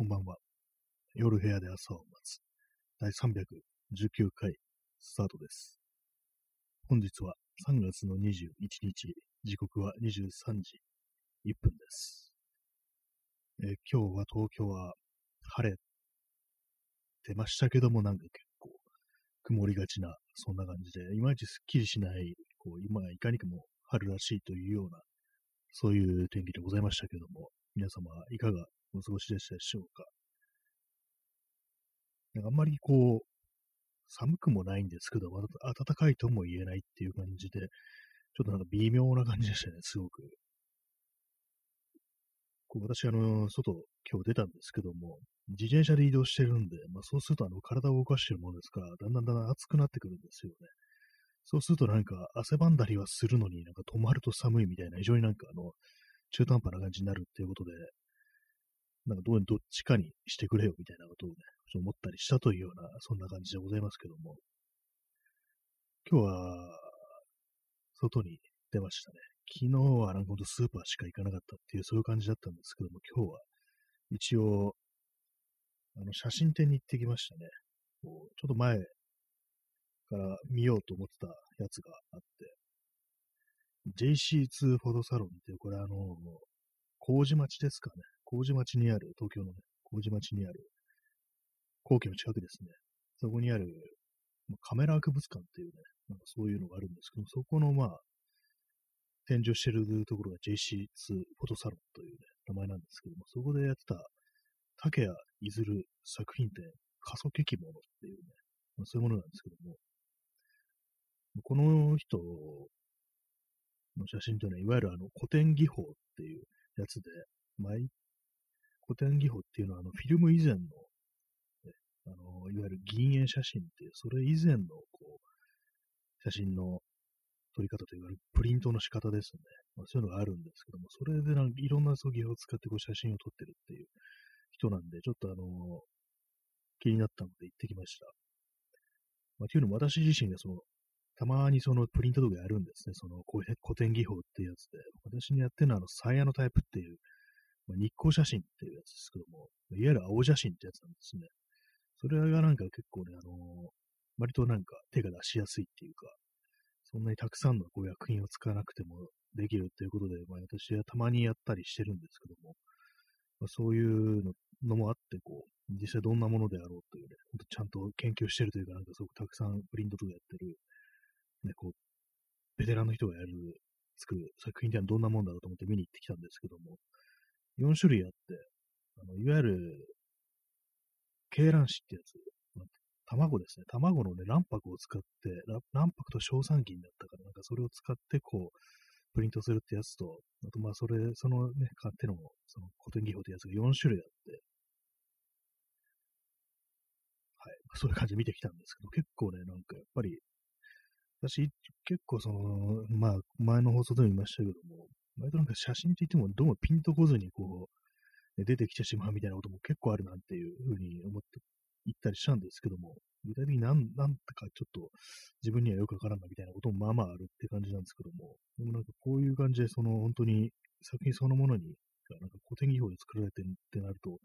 こんばんは。夜部屋で朝を待つ。第319回スタートです。本日は3月の21日、時刻は23時1分です。え、今日は東京は晴れてましたけども、なんか結構曇りがちな、そんな感じで、いまいちすっきりしない、こう今いかにかも春らしいというような、そういう天気でございましたけども、皆様いかがお過ごしでしたでしょうか？なんかあんまりこう、寒くもないんですけど、暖かいとも言えないっていう感じで、ちょっとなんか微妙な感じでしたね、すごく。こう私、あの、外、今日出たんですけども、自転車で移動してるんで、まあ、そうするとあの体を動かしてるものですから、だんだんだんだん暑くなってくるんですよね。そうするとなんか汗ばんだりはするのになんか止まると寒いみたいな、非常になんかあの、中途半端な感じになるっていうことで、なんかどうどっちかにしてくれよみたいなことをね、思ったりしたというような、そんな感じでございますけども。今日は、外に出ましたね。昨日はなんかほんとスーパーしか行かなかったっていう、そういう感じだったんですけども、今日は一応、あの、写真展に行ってきましたね。こうちょっと前から見ようと思ってたやつがあって、JC2 フォトサロンっていう、これあの、麹町ですかね。麹町にある、東京のね、麹町にある、皇居の近くですね。そこにある、まあカメラ博物館っていうね、なんかそういうのがあるんですけどそこのまあ、展示をしてるところが JC2 フォトサロンというね、名前なんですけども、そこでやってた、竹谷いずる作品展、過疎劇物っていうね、まあ、そういうものなんですけども、この人の写真というのは、いわゆるあの古典技法っていうやつで、毎古典技法っていうのは、あの、フィルム以前の、ね、あの、いわゆる銀塩写真っていう、それ以前の、こう、写真の撮り方といわれるプリントの仕方ですね。まあ、そういうのがあるんですけども、それでなんかいろんな技法を使ってこう写真を撮ってるっていう人なんで、ちょっとあの気になったので行ってきました。まあ、というのも私自身がその、たまにそのプリントとかやるんですね。その古典技法っていうやつで。私にやってるのはあの、サイヤのタイプっていうまあ、日光写真っていうやつですけども、いわゆる青写真ってやつなんですね。それがなんか結構ね、あのー、割となんか手が出しやすいっていうか、そんなにたくさんのこう薬品を使わなくてもできるっていうことで、まあ、私はたまにやったりしてるんですけども、まあ、そういうのもあって、こう、実際どんなものであろうというね、ほんとちゃんと研究してるというか、なんかすごくたくさんプリントとかやってる、ね、こう、ベテランの人がやる、作る作品ってのはどんなもんだろうと思って見に行ってきたんですけども、4種類あって、あのいわゆる、鶏卵子ってやつ、卵ですね。卵のね、卵白を使って、卵白と硝酸菌だったから、なんかそれを使って、こう、プリントするってやつと、あとまあそれ、そのね、買っての、その古典技法ってやつが4種類あって、はい、そういう感じで見てきたんですけど、結構ね、なんかやっぱり、私、結構その、まあ、前の放送でも言いましたけども、割となんか写真って言ってもどうもピンとこずにこう、出てきてしまうみたいなことも結構あるなっていうふうに思って言ったりしたんですけども、具体的になん、なんとかちょっと自分にはよくわからんなみたいなこともまあまああるって感じなんですけども、でもなんかこういう感じでその本当に作品そのものに、なんか古典技法で作られてるってなると、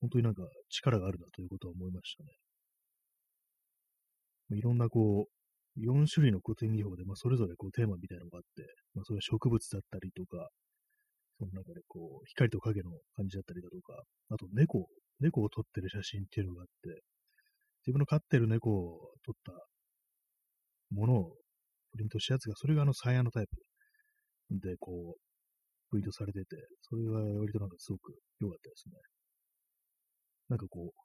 本当になんか力があるなということは思いましたね。いろんなこう、4種類の古典技法で、まあ、それぞれこうテーマみたいなのがあって、まあ、それは植物だったりとか、その中でこう、光と影の感じだったりだとか、あと猫、猫を撮ってる写真っていうのがあって、自分の飼ってる猫を撮ったものをプリントしたやつが、それがあのサイヤのタイプでこう、プリントされてて、それが割となんかすごく良かったですね。なんかこう、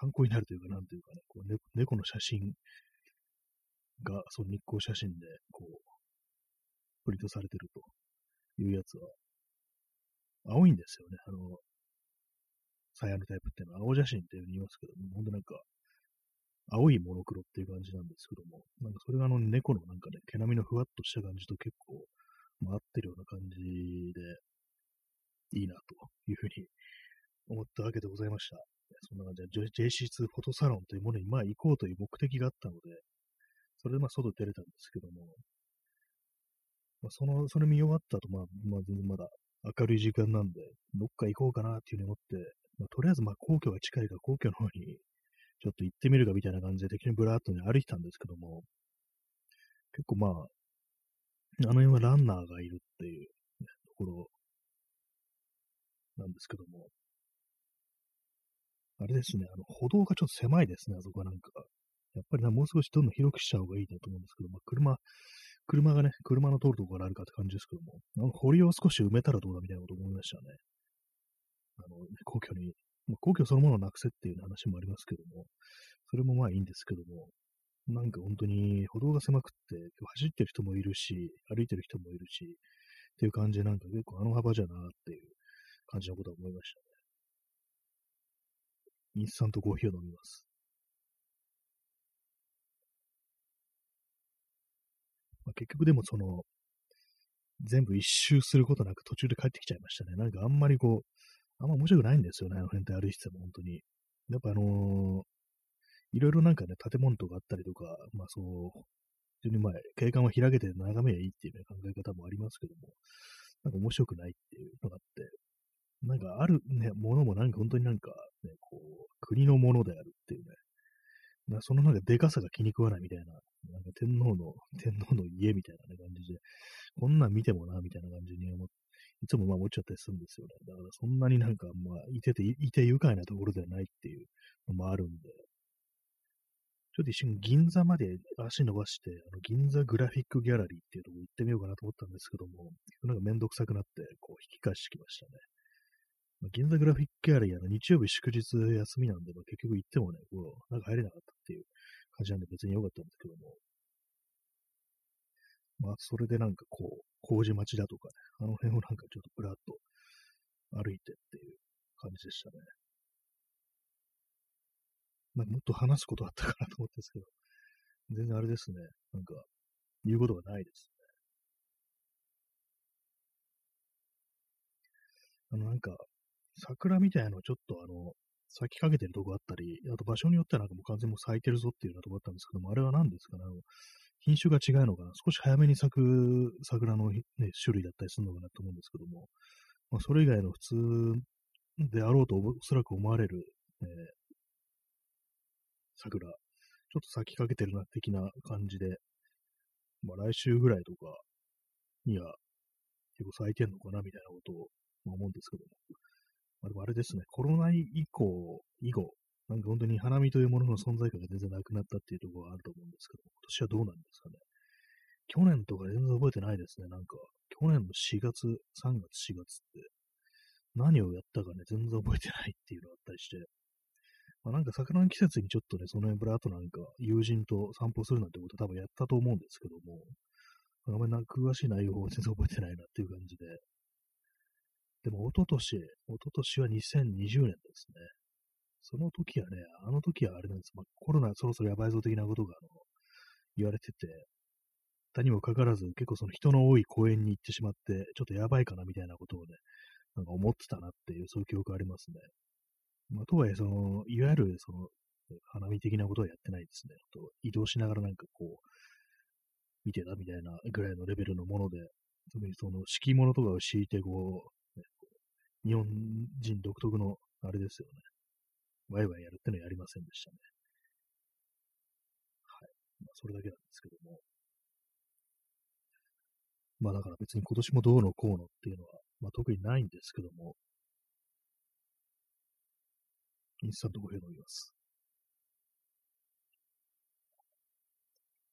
参考になるというか、なんというかね、こう猫の写真が、その日光写真で、こう、プリントされてるというやつは、青いんですよね。あの、サイヤのタイプっていうのは青写真っていうふうに言いますけども、ほんとなんか、青いモノクロっていう感じなんですけども、なんかそれがあの猫のなんかね、毛並みのふわっとした感じと結構、まあ、合ってるような感じで、いいなというふうに思ったわけでございました。そんな感じで JC2 フォトサロンというものにまあ行こうという目的があったので、それでまあ外出れたんですけども、まあ、その、それ見終わった後、まあ、まあ、全然まだ明るい時間なんで、どっか行こうかなっていうふうに思って、まあ、とりあえずまあ皇居が近いから皇居の方にちょっと行ってみるかみたいな感じで適当にブラーっとね、歩いてたんですけども、結構まあ、あの辺はランナーがいるっていう、ところなんですけども、あれですね、あの歩道がちょっと狭いですね、あそこはなんか。やっぱりなもう少しどんどん広くしちゃう方がいいなと思うんですけど、まあ、車、車がね、車の通るところがあるかって感じですけども、あの堀を少し埋めたらどうだみたいなこと思いましたね。あの、皇居に、まあ、皇居そのものをなくせっていう話もありますけども、それもまあいいんですけども、なんか本当に歩道が狭くって、走ってる人もいるし、歩いてる人もいるし、っていう感じでなんか結構あの幅じゃなっていう感じのことは思いましたね。インスタントコーヒーを飲みます。まあ、結局でもその、全部一周することなく途中で帰ってきちゃいましたね。なんかあんまりこう、あんま面白くないんですよね、あの辺って歩いてても本当に。やっぱあのー、いろいろなんかね、建物とかあったりとか、まあそう、非常にまあ、景観を開けて眺めりゃいいっていう、ね、考え方もありますけども、なんか面白くないっていうのがあって、なんかあるね、ものもなんか本当になんかね、こう、国のものであるっていうね、なそのなんかでかさが気に食わないみたいな、なんか天皇の、天皇の家みたいな、感じで、こんなん見てもな、みたいな感じに思っいつもまあ思っちゃったりするんですよね。だからそんなになんかまあ、いてて、いて愉快なところではないっていうのもあるんで、ちょっと一瞬銀座まで足伸ばして、あの銀座グラフィックギャラリーっていうところ行ってみようかなと思ったんですけども、なんかめんどくさくなって、こう引き返してきましたね。まあ、銀座グラフィックギャラリーは日曜日祝日休みなんで、まあ、結局行ってもね、こう、なんか入れなかったっていう感じなんで別に良かったんですけども。まあ、それでなんかこう、麹町だとかね、あの辺をなんかちょっとぶらっと歩いてっていう感じでしたね。なんかもっと話すことあったかなと思ったんですけど、全然あれですね。なんか、言うことがないですね。あの、なんか、桜みたいなのちょっとあの、咲きかけてるとこあったり、あと場所によってはなんかもう完全に咲いてるぞっていうようなとこあったんですけども、あれは何ですかね、品種が違うのかな、少し早めに咲く桜の、ね、種類だったりするのかなと思うんですけども、まあ、それ以外の普通であろうとおそらく思われる、えー、桜、ちょっと咲きかけてるな的な感じで、まあ来週ぐらいとかには結構咲いてんのかなみたいなことを、まあ、思うんですけども、まあ、でもあれですね、コロナ以降、以後、なんか本当に花見というものの存在感が全然なくなったっていうところがあると思うんですけど、今年はどうなんですかね。去年とか全然覚えてないですね。なんか、去年の4月、3月、4月って、何をやったかね、全然覚えてないっていうのがあったりして、まあ、なんか桜の季節にちょっとね、その辺ぶらっとなんか友人と散歩するなんてこと多分やったと思うんですけども、あんまり詳しい内容を全然覚えてないなっていう感じで、でも、一昨年、一昨年は2020年ですね。その時はね、あの時はあれなんです。まあ、コロナそろそろやばいぞ的なことがあの言われてて、他にもかかわらず結構その人の多い公園に行ってしまって、ちょっとやばいかなみたいなことをね、なんか思ってたなっていう、そういう記憶ありますね。まあ、とはいえ、その、いわゆるその、花見的なことはやってないですね。と移動しながらなんかこう、見てたみたいなぐらいのレベルのもので、特にその敷物とかを敷いてこう、日本人独特のあれですよね。ワイワイやるってのはやりませんでしたね。はい。まあ、それだけなんですけども。まあだから別に今年もどうのこうのっていうのは、まあ特にないんですけども、インスタントコーヒー飲みます。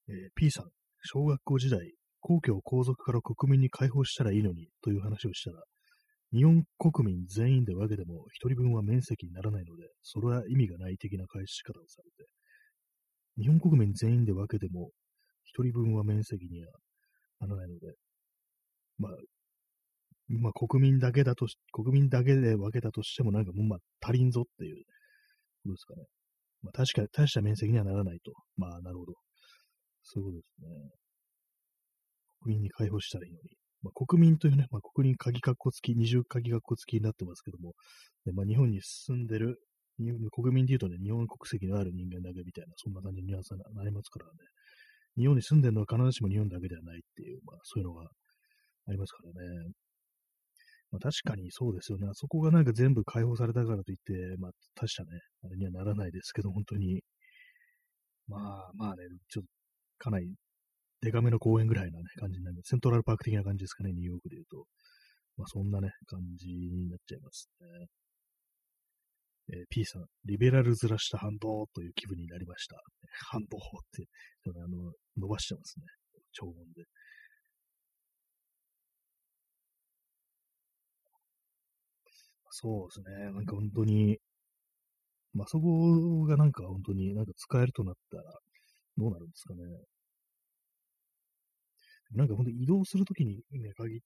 えー、P さん、小学校時代、皇居を皇族から国民に解放したらいいのにという話をしたら、日本国民全員で分けても一人分は面積にならないので、それは意味がない的な返し方をされて、日本国民全員で分けても一人分は面積にはならないので、まあ、まあ国民だけだとし国民だけで分けたとしてもなんかもうまあ足りんぞっていうことですかね。まあ確かに大した面積にはならないと。まあなるほど。そういうことですね。国民に解放したらいいのに。まあ、国民というね、まあ、国民鍵括弧付き、二重鍵括弧付きになってますけども、でまあ、日本に住んでる、国民で言うとね、日本国籍のある人間だけみたいな、そんな感じにニュアンスになりますからね。日本に住んでるのは必ずしも日本だけではないっていう、まあ、そういうのがありますからね。まあ、確かにそうですよね。あそこがなんか全部解放されたからといって、まあ、確かね、あれにはならないですけど、本当に。まあまあね、ちょっと、かなりデカめの公園ぐらいなね、感じになります。セントラルパーク的な感じですかね、ニューヨークで言うと。まあそんなね、感じになっちゃいますね。えー、P さん、リベラルずらした反動という気分になりました。反動って、あの、伸ばしてますね。超音で。そうですね。なんか本当に、まあそこがなんか本当になんか使えるとなったら、どうなるんですかね。なんか本当移動するときにね、限っ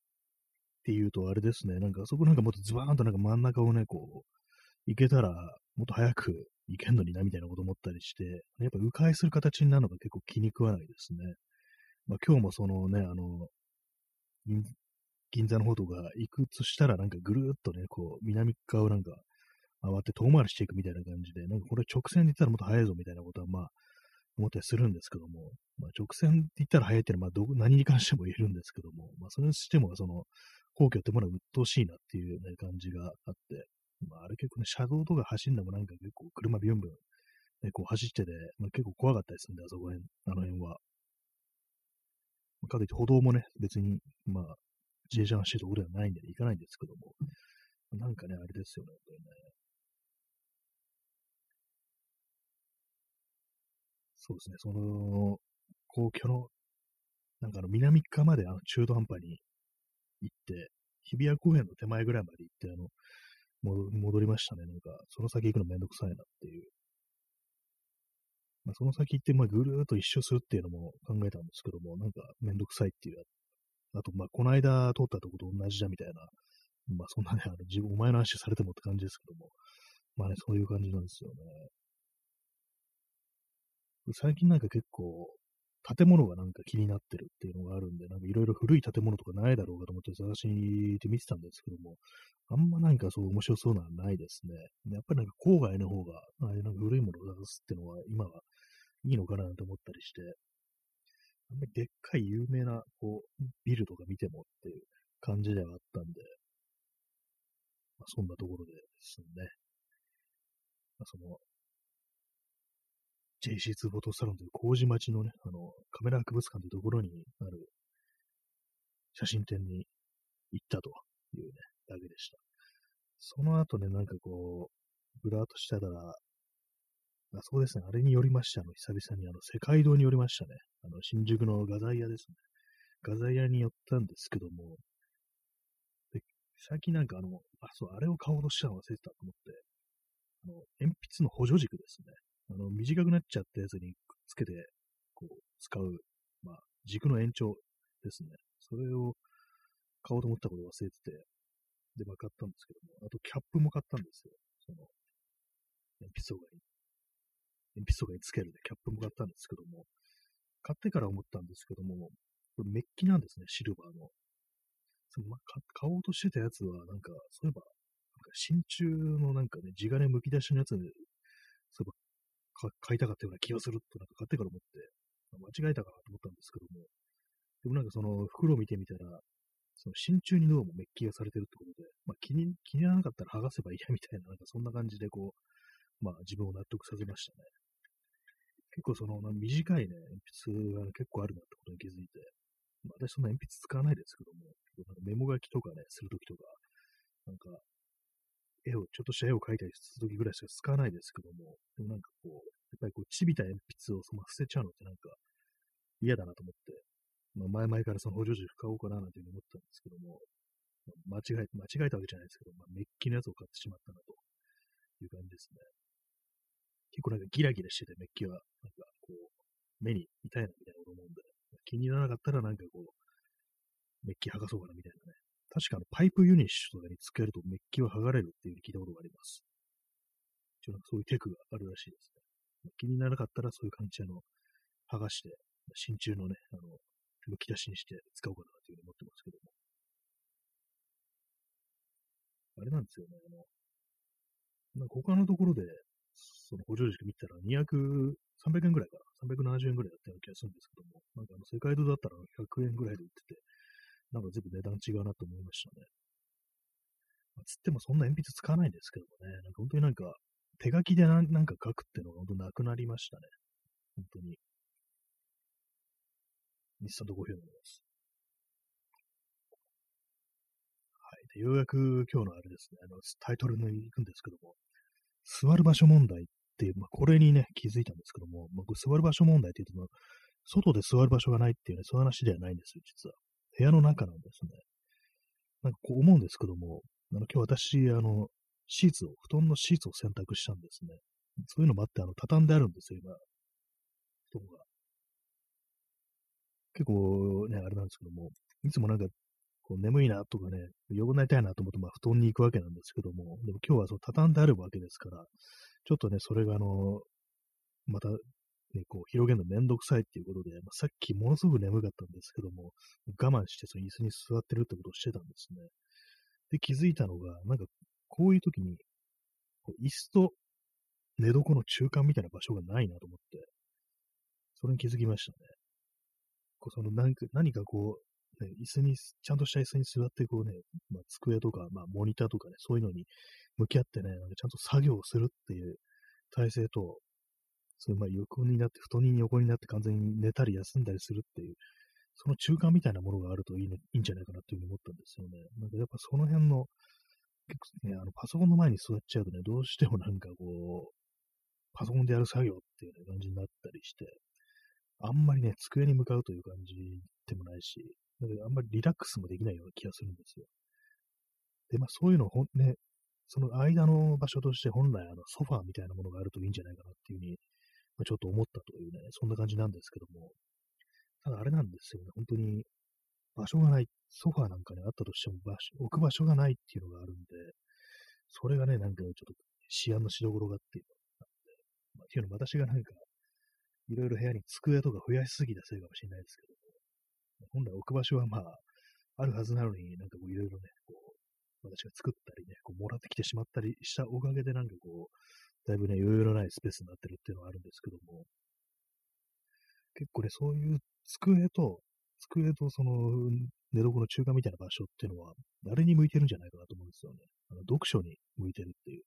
て言うとあれですね。なんかそこなんかもっとズバーンとなんか真ん中をね、こう、行けたら、もっと早く行けんのにな、みたいなこと思ったりして、やっぱ迂回する形になるのが結構気に食わないですね。まあ今日もそのね、あの、銀座の方とか行くとしたらなんかぐるっとね、こう、南側をなんか回って遠回りしていくみたいな感じで、なんかこれ直線で行ったらもっと速いぞみたいなことはまあ思ったりするんですけども、まあ、直線って言ったら速いっていうのはまあど 何に関しても言えるんですけども、まあそれにしてもその皇居ってものは鬱陶しいなっていう、ね、感じがあって、まああれ結構ね、車道とか走るのもなんか結構車ビュンビュン、ね、こう走ってて、まあ、結構怖かったりするんで、あそこへ、あの辺は。かといって歩道もね、別に、まあ、自転車の走るところではないんで、行かないんですけども、なんかね、あれですよね、本当にね。そうですね、その、皇居の、なんかあの、南側まであの中途半端に行って、日比谷公園の手前ぐらいまで行って、あの、戻りましたね。なんか、その先行くのめんどくさいなっていう。まあ、その先行って、まあ、ぐるーっと一周するっていうのも考えたんですけども、なんかめんどくさいっていう。あと、まあ、この間通ったとこと同じだみたいな。まあ、そんなね、あの自分、お前の話されてもって感じですけども。まあね、そういう感じなんですよね。最近なんか結構、建物がなんか気になってるっていうのがあるんで、なんかいろいろ古い建物とかないだろうかと思って探しに行って見てたんですけども、あんまなんかそう面白そうなのはないですね。やっぱりなんか郊外の方が、ああいうなんか古いものを探すっていうのは今はいいのかなと思ったりして、あんまりでっかい有名なこうビルとか見てもっていう感じではあったんで、まあ、そんなところですね。まあ、その JC2 フォトサロンという麹町のね、あの、カメラ博物館というところにある写真展に行ったというね、だけでした。その後ね、なんかこう、ぶらーっとしてたら、あそうですね、あれに寄りました。あの、久々にあの、世界堂に寄りましたね。あの、新宿の画材屋ですね。画材屋に寄ったんですけども、で最近なんかあの、あ、そう、あれを買おうとしたの忘れてたと思って、あの、鉛筆の補助軸ですね。あの、短くなっちゃったやつにくっつけて、こう、使う、まあ、軸の延長ですね。それを買おうと思ったことを忘れてて、で、まあ、買ったんですけども、あと、キャップも買ったんですよ。その、鉛筆とかに、鉛筆とかにつけるで、キャップも買ったんですけども、買ってから思ったんですけども、これメッキなんですね、シルバーの。そのまあ、買おうとしてたやつは、なんか、そういえば、なんか真鍮のなんかね、地金むき出しのやつで、そういえば買いたかったような気がするとなんか買ってから思って、間違えたかなと思ったんですけども、でもなんかその袋を見てみたら、その真鍮にどうもメッキがされてるってことで、まあ気に、気にならなかったら剥がせばいいやみたいな、なんかそんな感じでこう、まあ自分を納得させましたね。結構その短いね、鉛筆が、結構あるなってことに気づいて、まあ、私そんな鉛筆使わないですけども、なんかメモ書きとかね、するときとか、なんか絵を、ちょっとした絵を描いたりするときぐらいしか使わないですけども、でもなんかこう、やっぱりこう、ちびた鉛筆をその捨てちゃうのってなんか嫌だなと思って、まあ、前々からその補助軸買おうかななんていうふうに思ったんですけども、まあ、間違え、間違えたわけじゃないですけど、まあ、メッキのやつを買ってしまったなという感じですね。結構なんかギラギラしてて、メッキは、なんかこう、目に痛いなみたいなこと思うんで、気にならなかったらなんかこう、メッキ剥がそうかなみたいなね、確かあのパイプユニッシュとかにつけるとメッキは剥がれるっていう聞いたことがあります。一応なんかそういうテクがあるらしいですね。気にならなかったらそういう感じであの、剥がして、真鍮のね、あの、むき出しにして使おうかなというふうに思ってますけども。あれなんですよね、あの、なんか他のところで、その補助軸見たら200、300円ぐらいかな。370円ぐらいだったような気がするんですけども、なんかあの世界堂だったら100円ぐらいで売ってて、なんか全部値段違うなと思いましたね。まあつってもそんな鉛筆使わないんですけどもね、なんか本当になんか手書きでなんか書くっていうのが本当なくなりましたね。本当に。日産とコーヒー飲みます。はい。で、ようやく今日のあれですね、あの、タイトルに行くんですけども、座る場所問題っていう、まあ、これにね、気づいたんですけども、まあ、座る場所問題って言うと、外で座る場所がないっていうね、そういう話ではないんですよ、実は。部屋の中なんですね。なんかこう思うんですけども、あの今日私、あの、シーツを、布団のシーツを選択したんですね。そういうのもあって、あの、畳んであるんですよ、今。布団が。結構ね、あれなんですけども、いつもなんか、こう眠いなとかね、横になりたいなと思って、まあ、布団に行くわけなんですけども、でも今日はその畳んであるわけですから、ちょっとね、それがあの、また、ね、こう、広げるのめんどくさいっていうことで、まあ、さっきものすごく眠かったんですけども、我慢してその椅子に座ってるってことをしてたんですね。で、気づいたのが、なんかこういう時に、こう椅子と寝床の中間みたいな場所がないなと思って、それに気づきましたね。こうその何か何かこう、ね、椅子に、ちゃんとした椅子に座って、こうね、まあ、机とか、まあ、モニターとかね、そういうのに向き合ってね、なんかちゃんと作業をするっていう体制と、そういうまあ横になって、布団に横になって完全に寝たり休んだりするっていう、その中間みたいなものがあるといい,、ね、いいんじゃないかなっていうふうに思ったんですよね。なんかやっぱその辺の、結構ね、あの、パソコンの前に座っちゃうとね、どうしてもなんかこう、パソコンでやる作業っていう、ね、感じになったりして、あんまりね、机に向かうという感じでもないし、なんかあんまりリラックスもできないような気がするんですよ。で、まあそういうのをね、その間の場所として本来あのソファーみたいなものがあるといいんじゃないかなっていうふうに、まあ、ちょっと思ったというね、そんな感じなんですけども、ただあれなんですよね、本当に場所がない、ソファーなんかにあったとしても場所、置く場所がないっていうのがあるんで、それがね、なんかちょっと思案のしどころがっていうのがあって、まあ、っていうの私がなんか、いろいろ部屋に机とか増やしすぎたせいかもしれないですけども、本来置く場所はまあ、あるはずなのになんかこういろいろね、こう、私が作ったりね、こうもらってきてしまったりしたおかげでなんかこう、だいぶね、余裕のないスペースになってるっていうのがあるんですけども、結構ね、そういう机と机とその寝床の中間みたいな場所っていうのは、誰に向いてるんじゃないかなと思うんですよね。あの読書に向いてるっていう。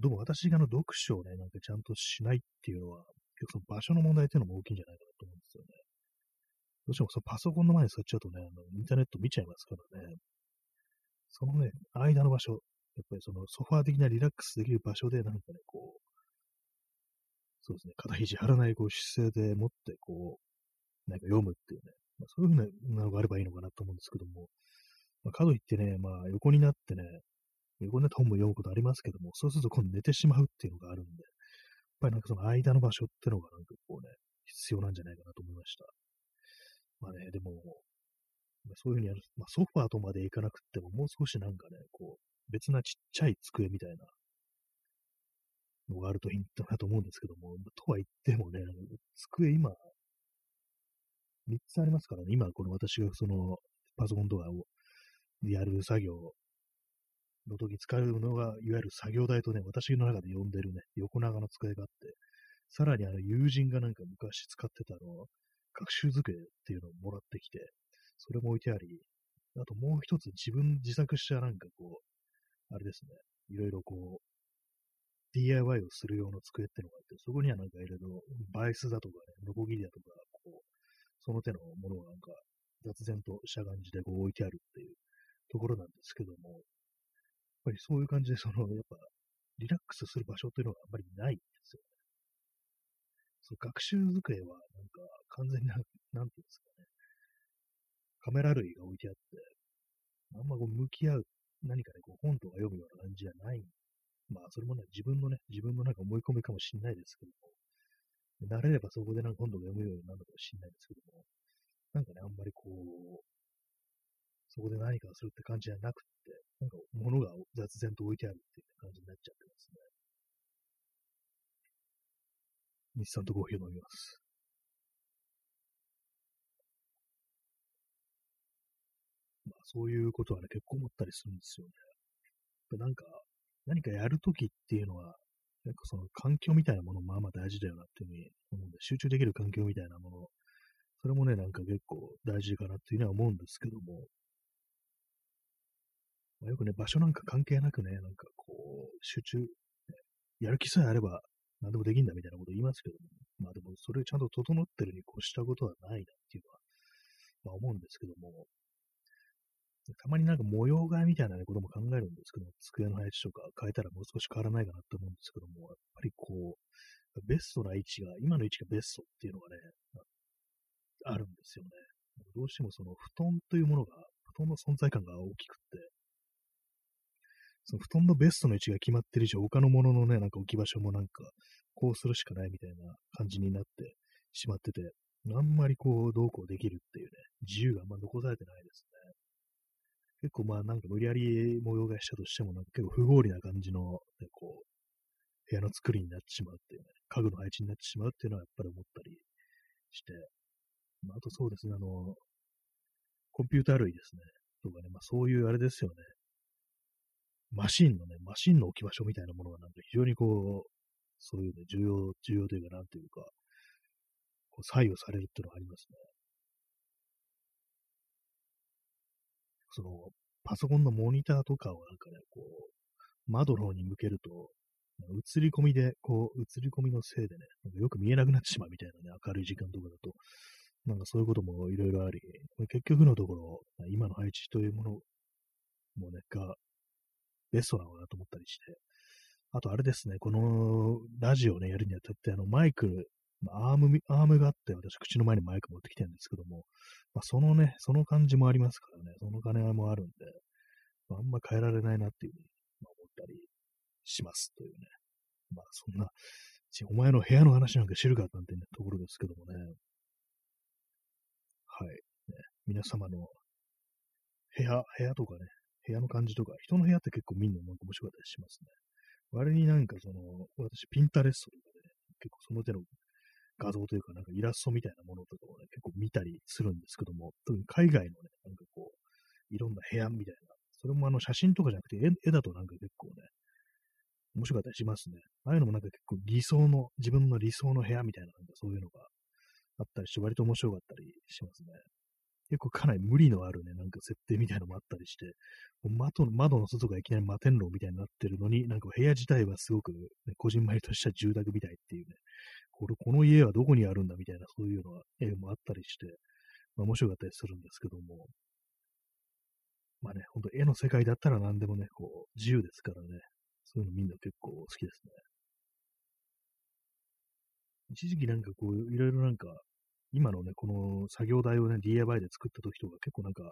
どうも私があの読書をね、なんかちゃんとしないっていうのは、結構その場所の問題っていうのも大きいんじゃないかなと思うんですよね。どうしてもそのパソコンの前に座っちゃうとね、あのインターネット見ちゃいますからね。そのね、間の場所、やっぱりそのソファー的なリラックスできる場所でなんかね、こう、そうですね、肩肘張らないこう姿勢で持って、こう、なんか読むっていうね、まあ、そういうふうなのがあればいいのかなと思うんですけども、まあ、かといってね、まあ横になってね、横になって本も読むことありますけども、そうすると今度寝てしまうっていうのがあるんで、やっぱりなんかその間の場所っていうのがなんかこうね、必要なんじゃないかなと思いました。まあね、でも、まあ、そういうふうにやる、まあ、ソファーとまでいかなくても、もう少しなんかね、こう、別なちっちゃい机みたいなのがあるといいんだなと思うんですけども、とは言ってもね、机今、3つありますからね、今この私がそのパソコンとかをやる作業の時使うのが、いわゆる作業台とね、私の中で呼んでるね、横長の机があって、さらにあの友人がなんか昔使ってたの、学習机っていうのをもらってきて、それも置いてあり、あともう一つ自分自作したなんかこう、あれですね、いろいろこう、DIY をする用の机ってのがあって、そこにはなんかいろいろバイスだとかね、ノコギリだとか、こう、その手のものがなんか雑然とした感じでこう置いてあるっていうところなんですけども、やっぱりそういう感じで、その、やっぱ、リラックスする場所というのがあんまりないんですよね。その学習机は、なんか、完全な、なんていうんですかね、カメラ類が置いてあって、あんまこう向き合う、何かね、こう本とか読むような感じじゃない。まあ、それもね、自分のね、自分のなんか思い込みかもしれないですけども、慣れればそこでなんか本とか読むようになるのかもしれないですけども、なんかね、あんまりこう、そこで何かをするって感じじゃなくて、なんか物が雑然と置いてあるっていう感じになっちゃってますね。日産とコーヒー飲みます。まあ、そういうことはね、結構思ったりするんですよね。なんか、何かやるときっていうのは、なんかその環境みたいなものもまあまあ大事だよなっていうふうに思うんで、集中できる環境みたいなもの、それもね、なんか結構大事かなっていうのは思うんですけども、まあ、よくね、場所なんか関係なくね、なんかこう、集中、やる気さえあれば何でもできんだみたいなこと言いますけども、まあでもそれちゃんと整ってるに越したことはないなっていうのは、まあ思うんですけども、たまになんか模様替えみたいな、ことも考えるんですけど、机の配置とか変えたらもう少し変わらないかなって思うんですけども、やっぱりこう、ベストな位置が、今の位置がベストっていうのがね、あるんですよね。どうしてもその布団というものが、布団の存在感が大きくって、その布団のベストの位置が決まってる以上、他のもののね、なんか置き場所もなんか、こうするしかないみたいな感じになってしまってて、あんまりこう、どうこうできるっていうね、自由があんま残されてないですね。結構まあなんか無理やり模様替えしたとしても、なんか結構不合理な感じの、ね、こう、部屋の作りになってしまうっていうね、家具の配置になってしまうっていうのはやっぱり思ったりして、まあ、あとそうですね、あの、コンピューター類ですね、とかね、まあそういうあれですよね、マシンのね、マシンの置き場所みたいなものがなんか非常にこう、そういうね、重要、重要というか、なんていうか、こう左右されるっていうのがありますね。その、パソコンのモニターとかをなんかね、こう、窓の方に向けると、映り込みで、こう、映り込みのせいでね、なんかよく見えなくなってしまうみたいなね、明るい時間とかだと、なんかそういうこともいろいろあり、結局のところ、今の配置というものもね、が、ベストなのかなと思ったりして、あとあれですね、このラジオね、やるにあたって、あの、マイク、アーム、アームがあって、私、口の前にマイク持ってきてるんですけども、まあ、そのね、その感じもありますからね、その金もあるんで、まあ、あんま変えられないなっていうふうに、まあ、思ったりしますというね。まあ、そんな、お前の部屋の話なんか知るかなんてね、ところですけどもね。はい。ね、皆様の部屋、部屋とかね、部屋の感じとか、人の部屋って結構見るのも面白かったりしますね。割になんかその、私、ピンタレストとかで、ね、結構その手の画像というか、なんかイラストみたいなものとかをね、結構見たりするんですけども、特に海外のね、なんかこう、いろんな部屋みたいな、それもあの写真とかじゃなくて絵、だとなんか結構ね、面白かったりしますね。ああいうのもなんか結構理想の、自分の理想の部屋みたいな、なんかそういうのがあったりして、割と面白かったりしますね。結構かなり無理のあるね、なんか設定みたいなのもあったりして、窓の窓の外がいきなり摩天楼みたいになってるのに、なんか部屋自体はすごく、ね、こじんまりとした住宅みたいっていうね、これ、この家はどこにあるんだみたいな、そういうのが、絵もあったりして、まあ、面白かったりするんですけども、まあね、ほんと絵の世界だったら何でもね、こう、自由ですからね、そういうのみんな結構好きですね。一時期なんかこう、いろいろなんか、今のね、この作業台をね、DIY で作った時とか結構なんか、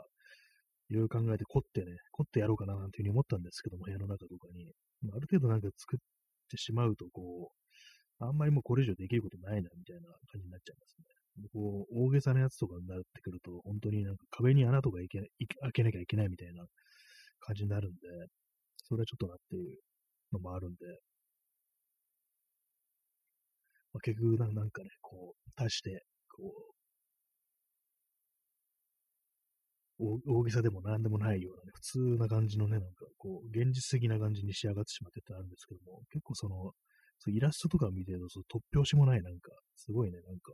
いろいろ考えて凝ってね、凝ってやろうかななんていうふうに思ったんですけども、部屋の中とかに。ある程度なんか作ってしまうと、こう、あんまりもうこれ以上できることないな、みたいな感じになっちゃいますね。こう、大げさなやつとかになってくると、本当になんか壁に穴とかいけ開けなきゃいけないみたいな感じになるんで、それはちょっとなっていうのもあるんで、まあ、結局なんかね、こう、足して、こう、大げさでも何でもないようなね、普通な感じのね、なんかこう、現実的な感じに仕上がってしまってってあるんですけども、結構その、そイラストとか見てると、そ突拍子もない、なんか、すごいね、なんか、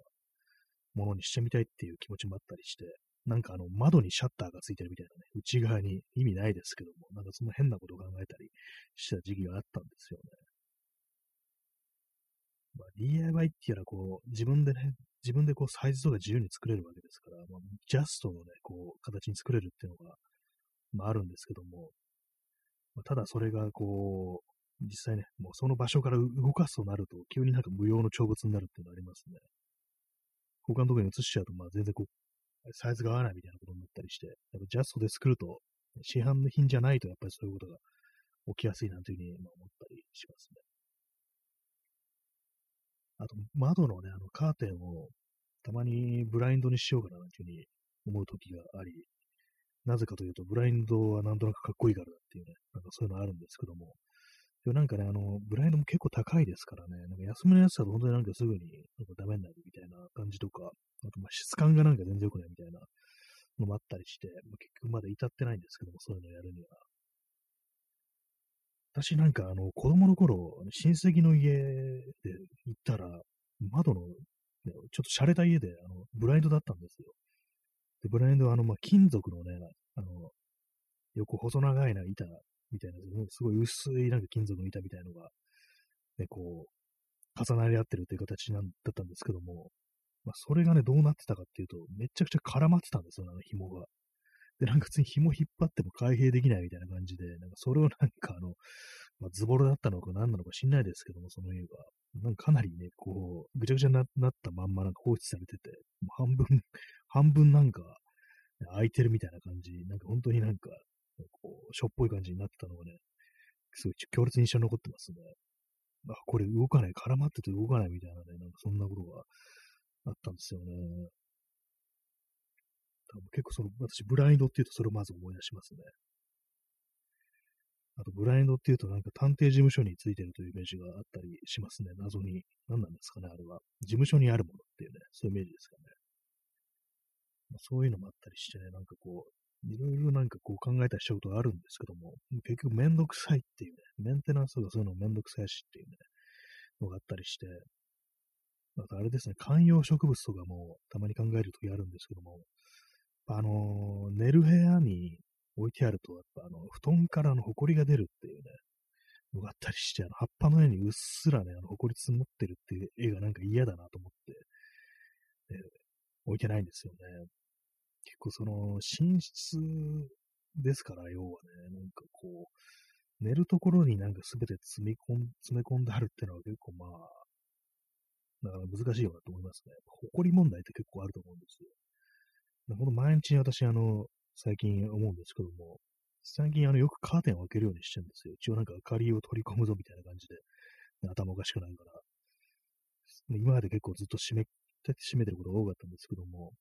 ものにしてみたいっていう気持ちもあったりして、なんかあの、窓にシャッターがついてるみたいなね、内側に意味ないですけども、なんかその変なことを考えたりした時期があったんですよね。まあ、DIY っていうのはこう、自分でね、自分でこうサイズとか自由に作れるわけですから、まあ、ジャストのね、こう、形に作れるっていうのが、まああるんですけども、まあ、ただそれがこう、実際ね、もうその場所から動かすとなると、急になんか無用の長物になるっていうのがありますね。他のところに移しちゃうと、まあ全然こう、サイズが合わないみたいなことになったりして、やっぱジャストで作ると、市販の品じゃないとやっぱりそういうことが起きやすいなんていうふうに思ったりしますね。あと、窓のね、あの、カーテンを、たまにブラインドにしようかな、というふうに思う時があり、なぜかというと、ブラインドはなんとなくかっこいいからだっていうね、なんかそういうのあるんですけども、でもなんかね、あの、ブラインドも結構高いですからね、なんか安めのやつだと本当になんかすぐになんかダメになるみたいな感じとか、あとまあ質感がなんか全然良くないみたいなのもあったりして、まあ、結局まだ至ってないんですけども、そういうのやるには。私なんかあの、子供の頃、親戚の家で行ったら、窓の、ちょっと洒落た家で、あの、ブラインドだったんですよ。で、ブラインドはあの、まあ、金属のね、あの、横細長いな板みたいな、すごい薄いなんか金属の板みたいのが、ね、こう、重なり合ってるという形なんだったんですけども、まあ、それがね、どうなってたかっていうと、めちゃくちゃ絡まってたんですよ、あの紐が。で、なんか普通に紐引っ張っても開閉できないみたいな感じで、なんかそれをなんかあの、まあ、ズボロだったのか何なのか知んないですけども、その家が。なんかかなりね、こう、ぐちゃぐちゃになったまんまなんか放置されてて、半分、半分なんか、空いてるみたいな感じ、なんか本当になんか、こう、しょっぽい感じになってたのがね、すごい強烈に印象に残ってますね。あ、これ動かない、絡まってて動かないみたいなね、なんかそんなことがあったんですよね。多分結構その、私、ブラインドって言うとそれをまず思い出しますね。あと、ブラインドっていうとなんか探偵事務所についてるというイメージがあったりしますね。謎に。何なんですかね、あれは。事務所にあるものっていうね、そういうイメージですかね。まあ、そういうのもあったりしてね、なんかこう、いろいろなんかこう考えたりしたことがあるんですけども、結局めんどくさいっていうね、メンテナンスとかそういうのめんどくさいしっていうね、のがあったりして、あとあれですね、観葉植物とかもたまに考えるときあるんですけども、あのー、寝る部屋に置いてあると、やっぱあの、布団からの埃が出るっていうね、のがあったりして、あの、葉っぱの上にうっすらね、あの、埃積もってるっていう絵がなんか嫌だなと思って、え置いてないんですよね。結構その、寝室ですから、要はね、なんかこう、寝るところになんかすべて積み込ん、詰め込んであるっていうのは結構まあ、だから難しいよなと思いますね。埃問題って結構あると思うんですよ。ほんと毎日私、あの、最近思うんですけども、最近あの、よくカーテンを開けるようにしてるんですよ。一応なんか明かりを取り込むぞみたいな感じで、頭おかしくないから。今まで結構ずっと閉め、閉めてることが多かったんですけども、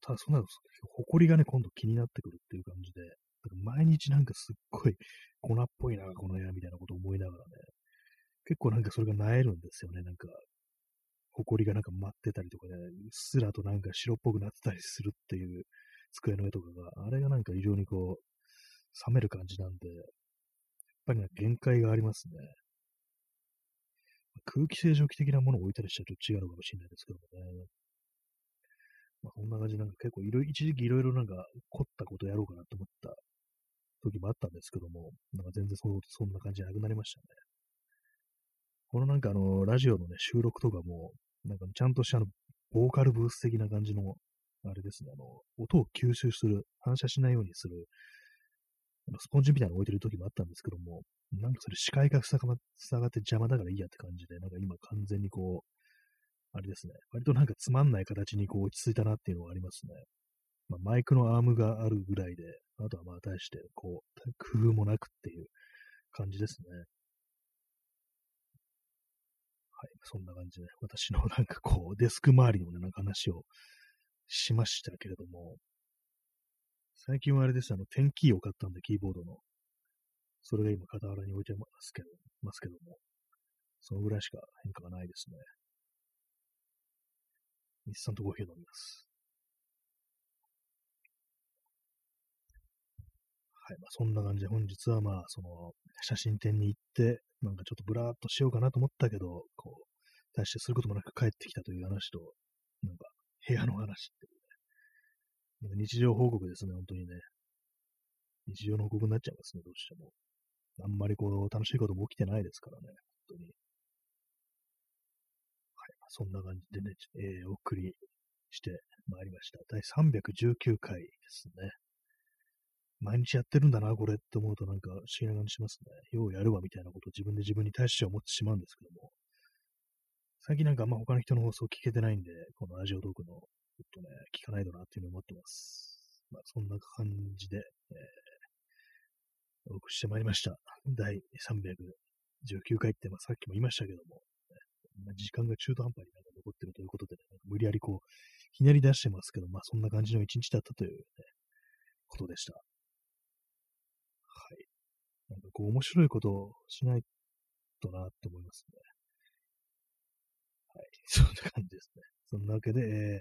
ただそうなると、埃がね、今度気になってくるっていう感じで、毎日なんかすっごい粉っぽいな、この部屋みたいなことを思いながらね、結構なんかそれが萎えるんですよね。なんか、埃がなんか舞ってたりとかね、うっすらとなんか白っぽくなってたりするっていう机の上とかが、あれがなんか非常にこう、冷める感じなんで、やっぱりね、限界がありますね。空気清浄機的なものを置いたりしたらちょっと違うのかもしれないですけどもね。まあ、そんな感じなんか結構いろいろ、一時期いろいろなんか凝ったことやろうかなと思った時もあったんですけども、なんか全然そそんな感じなくなりましたね。このなんかあの、ラジオのね、収録とかも、なんかちゃんとしたあの、ボーカルブース的な感じの、あれですね、あの、音を吸収する、反射しないようにする、スポンジみたいなの置いてる時もあったんですけども、なんかそれ視界が塞がって邪魔だからいいやって感じで、なんか今完全にこう、あれですね、割となんかつまんない形にこう落ち着いたなっていうのがありますね。まあ、マイクのアームがあるぐらいで、あとはまあ対してこう、工夫もなくっていう感じですね。はい、そんな感じで、私のなんかこう、デスク周りのね、なんか話をしましたけれども、最近はあれです、あの、テンキーを買ったんで、キーボードの。それが今、傍らに置いてますけど、ますけども、そのぐらいしか変化がないですね。日産とコーヒー飲みます。はい。まあ、そんな感じで、本日はまあ、その、写真展に行って、なんかちょっとブラーっとしようかなと思ったけど、こう、大してすることもなく帰ってきたという話と、なんか、部屋の話っていうね。なんか日常報告ですね、本当にね。日常の報告になっちゃいますね、どうしても。あんまりこう、楽しいことも起きてないですからね、本当に。はい。まあ、そんな感じでね、えー、お送りしてまいりました。第319回ですね。毎日やってるんだな、これって思うとなんか不思議な感じしますね。ようやるわみたいなことを自分で自分に対して思ってしまうんですけども。最近なんかあんま他の人の放送聞けてないんで、このラジオトークの、ちょっとね、聞かないとなっていうふうに思ってます。まあ、そんな感じで、えー、お送りしてまいりました。第319回って、まあ、さっきも言いましたけども、時間が中途半端になんか残ってるということで、ね、無理やりこう、ひねり出してますけど、まあ、そんな感じの一日だったという、ね、ことでした。はいなんかこう面白いことをしないとなって思いますね。はい。そんな感じですね。そんなわけで、えー、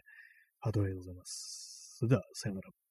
ハードウェイでございます。それでは、さようなら。